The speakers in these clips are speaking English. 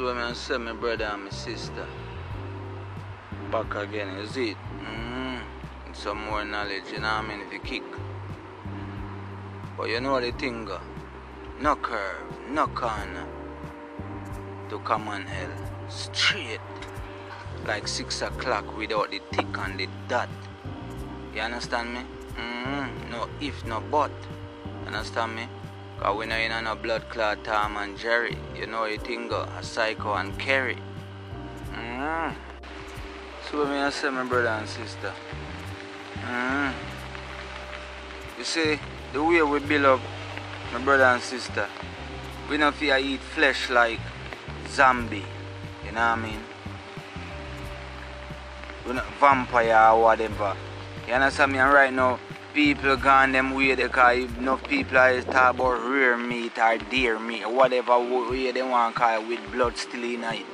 When I say my brother and my sister back again, is it? Mm, some more knowledge, you know I mean, if you kick. But you know the thing, no curve, no corner to come on hell. Straight. Like six o'clock without the tick and the dot. You understand me? Mm, no if, no but. Understand me? Cause we know you know no blood clot Tom and Jerry. You know you think uh, a psycho and Kerry. Mm. So me I say my brother and sister. Mm. You see, the way we build up my brother and sister, we not fear eat flesh like zombie. You know what I mean? We not vampire or whatever. You understand me? And right now, people gone them way because enough people are talk about rare meat or deer meat or whatever way they want to call it with blood still in it.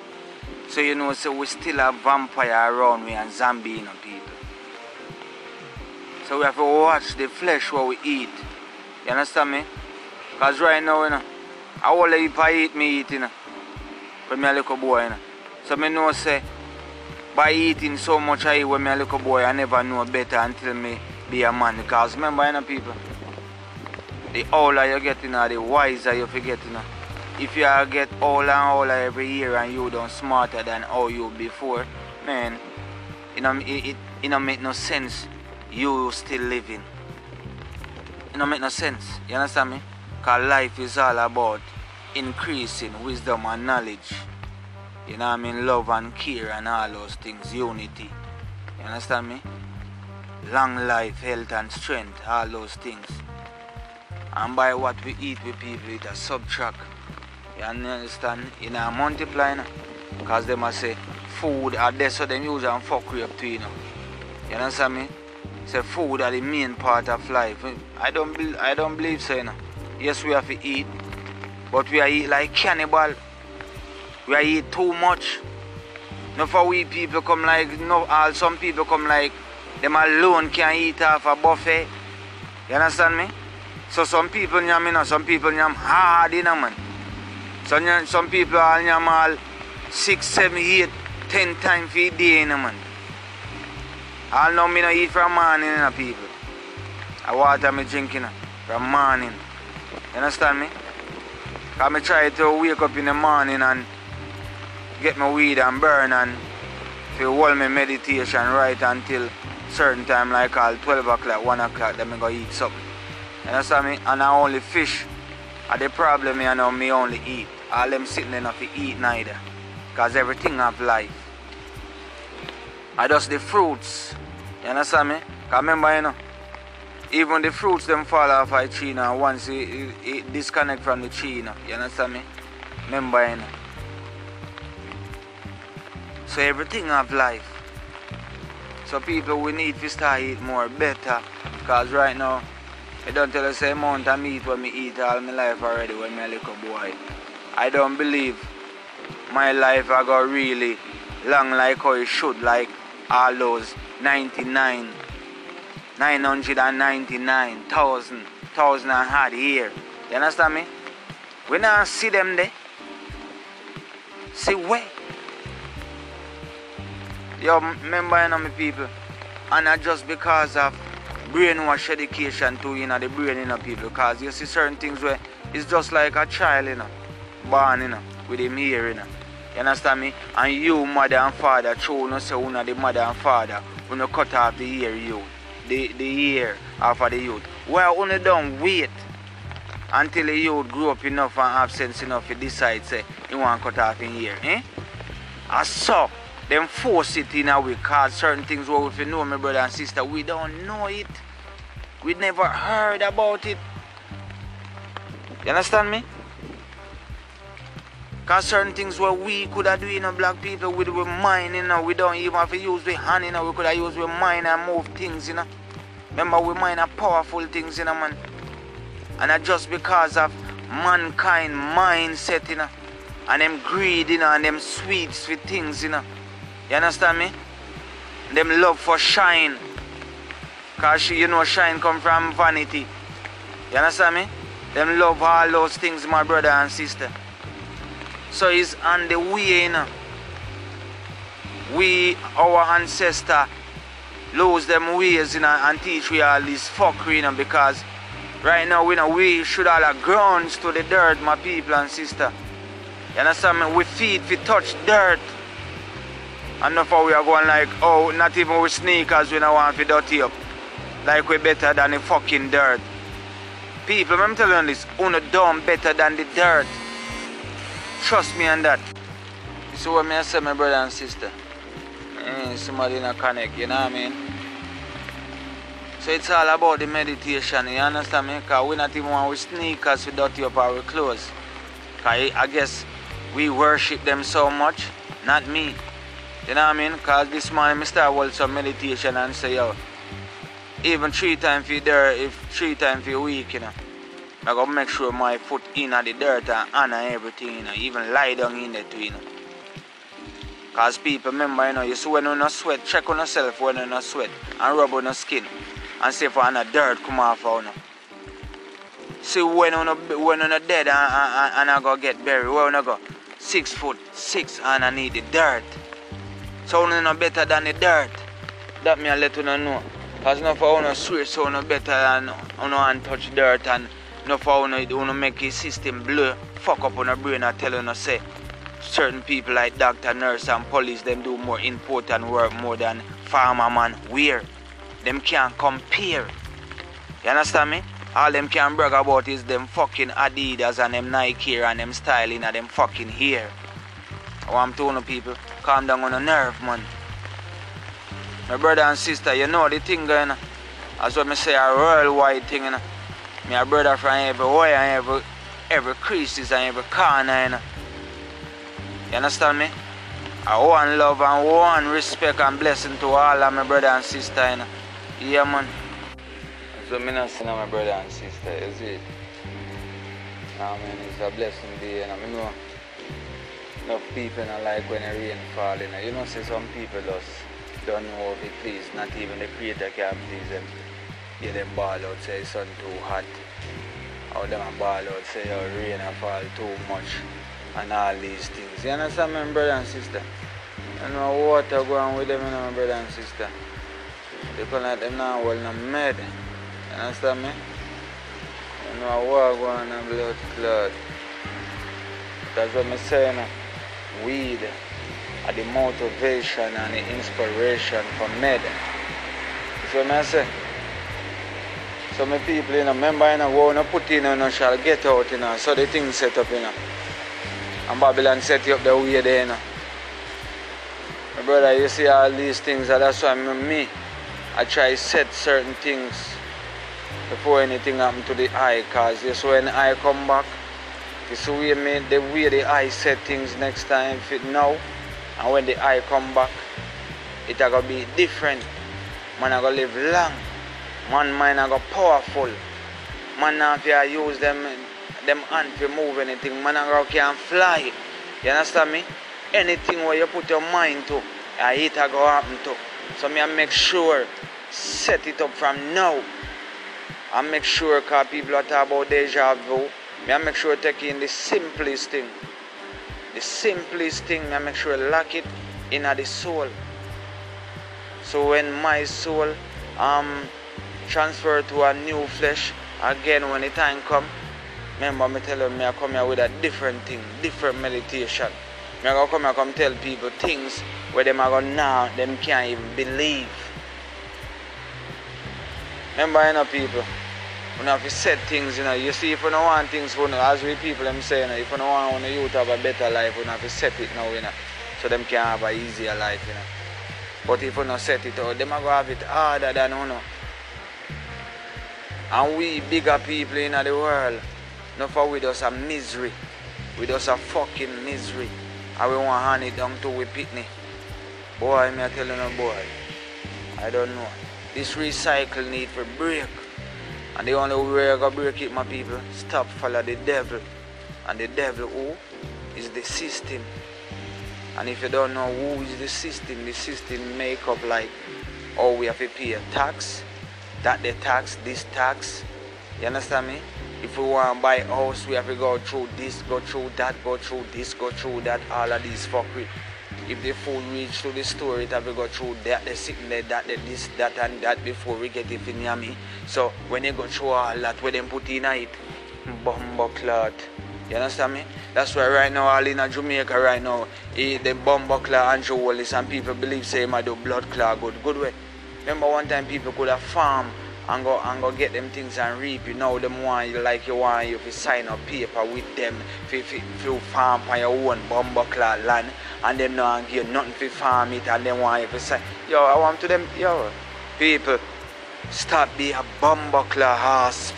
So you know, so we still have vampire around we and zombie you know, people. So we have to watch the flesh what we eat. You understand me? Because right now, you know, I will if I eat me eat, you know. When me a little boy, you know. So me know say by eating so much I eat when me a little boy, I never know better until me be a man. Because remember, you know, people, the older you get, you know, the wiser you forget, you know. If you get older and older every year and you don't smarter than how you before, man, you know, it, it, it make no sense you still living. It don't make no sense. You understand me? Because life is all about increasing wisdom and knowledge. You know I mean? Love and care and all those things. Unity. You understand me? Long life, health and strength. All those things. And by what we eat with people, it a subtract. You understand? You know, multiply. You know? Because they must say food are there so them use and fuck you up to you know. You understand me? Say food are the main part of life. I don't be, I don't believe so, you know. Yes, we have to eat, but we are eat like cannibal. We are eat too much. Not for we people come like no all some people come like them alone can eat off a buffet. You understand me? So some people nyam you know, some people nyam hard you know man. So some people all nyam all six, seven, eight, ten times a day you know man. All know me no eat from morning you know people. I water me drink you know, from morning. You understand me? Cause me try to wake up in the morning and get my weed and burn and to all my meditation right until certain time like all 12 o'clock, 1 o'clock, then me go eat something. You understand me? And I only fish. And the problem I know me only eat. All them sitting enough to eat neither. Cause everything have life. I just the fruits. You understand me? Cause remember you know, even the fruits them fall off a tree now once it, it, it disconnect from the tree you know. You understand me? Remember you know. So everything have life. So people we need to start eat more better. Cause right now I don't tell us the amount of meat when me eat all my life already when me a little boy. I don't believe my life I got really long like how it should like all those 99 999,000 thousand and hard year. You understand me? We not see them there. See where? Yo, remember you know me people. And not just because of brainwash education to you know the brain you know people. Cause you see certain things where it's just like a child, you know. Born, you know, with him here, you know. You understand me? And you, mother and father, true no say una the mother and father, when cut off the ear you the, the ear of the youth. Well, only don't wait until the youth grow up enough and have sense enough to decide say you want to cut off in ear. Eh? I so, them force it in a way cause certain things well if you know my brother and sister, we don't know it. We never heard about it. You understand me? Cause certain things where we could have do you know black people with with mind, you know, we don't even have to use with hand, you know, we could have used with mind and move things, you know. Remember we mind are powerful things, you know man. And not just because of mankind mindset, you know, and them greed, you know, and them sweets with things, you know. You understand me? Them love for shine. Cause she, you know shine come from vanity. You understand me? Them love all those things, my brother and sister. So it's on the way, you know. We, our ancestor, lose them ways, you know, and teach we all this fuckery, you know, because right now, you know, we should all have grounds to the dirt, my people and sister. You understand me? We feet, we touch dirt. And for we are going like, oh, not even with sneakers, we don't want to dirty up. Like we better than the fucking dirt. People, I'm telling you this, uno dumb better than the dirt. Trust me on that. See what me I say, my brother and sister? Eh, somebody in a connect, you know what I mean? So it's all about the meditation, you understand me? Because we not even want with sneakers, we dirty up our clothes. Because I guess we worship them so much, not me. You know what I mean? Because this morning I start hold some meditation and say, yo, even three times for there, if three times a week, you know. I gotta make sure my foot in at the dirt and honor everything, you know, even lie down in it too, you know. Cause people remember, you know, you see when you not sweat, check on yourself when you not sweat and rub on your skin and see if any dirt come off of you. See when you when you dead and, and, and I go get buried, where you go? Six foot six and I need the dirt. So you not better than the dirt. That me I let you know. Cause no for you swear so no better than know and touch dirt and no for you you make his system blow, fuck up on a brain and tell you no say certain people like doctor, nurse and police them do more important work more than farmer man. Where? Them can't compare. You understand me? All them can brag about is them fucking Adidas and them Nike and them styling and them fucking hair. What I'm telling people, calm down on the nerve, man. My brother and sister, you know the thing going on. That's what me say a worldwide thing, you know. A brother from everywhere and every every creases and every corner, you know. You understand me? I want love and one respect and blessing to all of my brother and sister, you know. Yeah, man. So me not see my brother and sister, is it? Nah, man, it's a blessing day, know. Me know enough people not like when the rain fall, you know. You know, see some people just don't know if it please, not even the creator can please them. Yeah, them ball out, say sun too hot. Or them a ball out, say oh, rain a fall too much. And all these things. You understand me, brother and sister? You know water going with them, you know, my brother and sister. People like them now well not mad. You understand me? You know war going on blood clot. That's what I'm saying. Weed are the motivation and the inspiration for med. So I say. So my people, you know, remember, you know, what you put in, you know, shall get out, you know. So the thing set up, you know. And Babylon set you up the way there, you know. My brother, you see all these things, and that's why me, I try set certain things before anything happen to the eye, cause you see when I come back, you see way me, the way the eye set things next time, fit now, and when the eye come back, it a gonna be different. Man a gonna live long. Man mind a go powerful. Man not fi use them them hand to move anything. Man a go can fly. You understand me? Anything where you put your mind to, it a go happen to. So me a make sure set it up from now. And make sure cause people are talk about deja vu. Me a make sure take in the simplest thing. The simplest thing, me a make sure lock it in the soul. So when my soul um transfer to a new flesh again when the time come remember me tell you me I come here with a different thing different meditation me I go come here come tell people things where them are going now them can't even believe remember you know people you have to set things you know you see if you don't want things you know, as we people them say you know, if you don't want you youth to have a better life you have to set it now you know so them can have a easier life you know but if you not set it out them are going to have it harder than you know and we bigger people in the world, not for with us a misery. With us a fucking misery. And we want to hand it down to we pitney. Boy, me I tell you no boy. I don't know. This recycle need for break. And the only way I go break it, my people, stop follow the devil. And the devil who is the system. And if you don't know who is the system, the system make up like oh we have to pay a tax, that the tax, this tax. You understand me? If we want to buy a house, we have to go through this, go through that, go through this, go through that, all of these fuckery. If the food reach to the store, it have to go through that, the there, that, the this, that, and that before we get it in Yami. So when they go through all that, where them put in it, bumbo clot. You understand me? That's why right now, all in Jamaica right now, the bumbo clot and Joelis and people believe say I do blood clot good. Good way. Remember one time people could have farm and go and go get them things and reap. You know them want you like you want you to sign a paper with them if you farm on your own clot land and them not give nothing for farm it and them want you to sign. Yo, I want to them, yo, people, stop be a clot ass.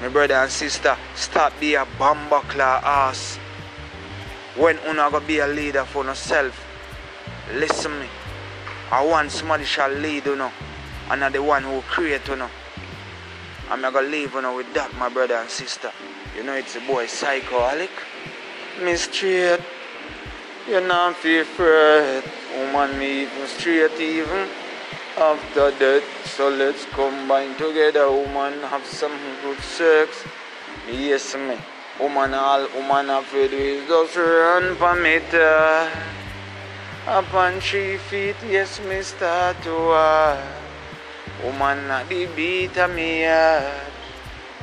My brother and sister, stop be a clot ass. When una go be a leader for yourself, listen me. I want somebody shall lead you know. And I'm the one who create you know. I'm not gonna leave you know with that, my brother and sister. You know it's a boy psychoholic. Me straight. You not feel afraid. Woman me even straight even after that. So let's combine together, woman, have some good sex. Yes me. Woman all woman afraid is just run for me. Upon three feet, yes, to walk. Woman not the beat me up.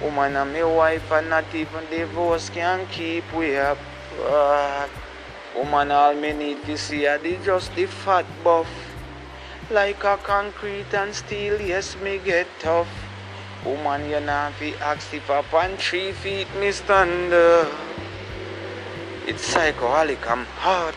Woman and my wife and not even um divorce can keep we apart. Woman all me need to see are just the fat buff. Like a concrete and steel, yes me get tough. Woman you not fi ask if up on three feet me stand. It's psychoholic, I'm hard.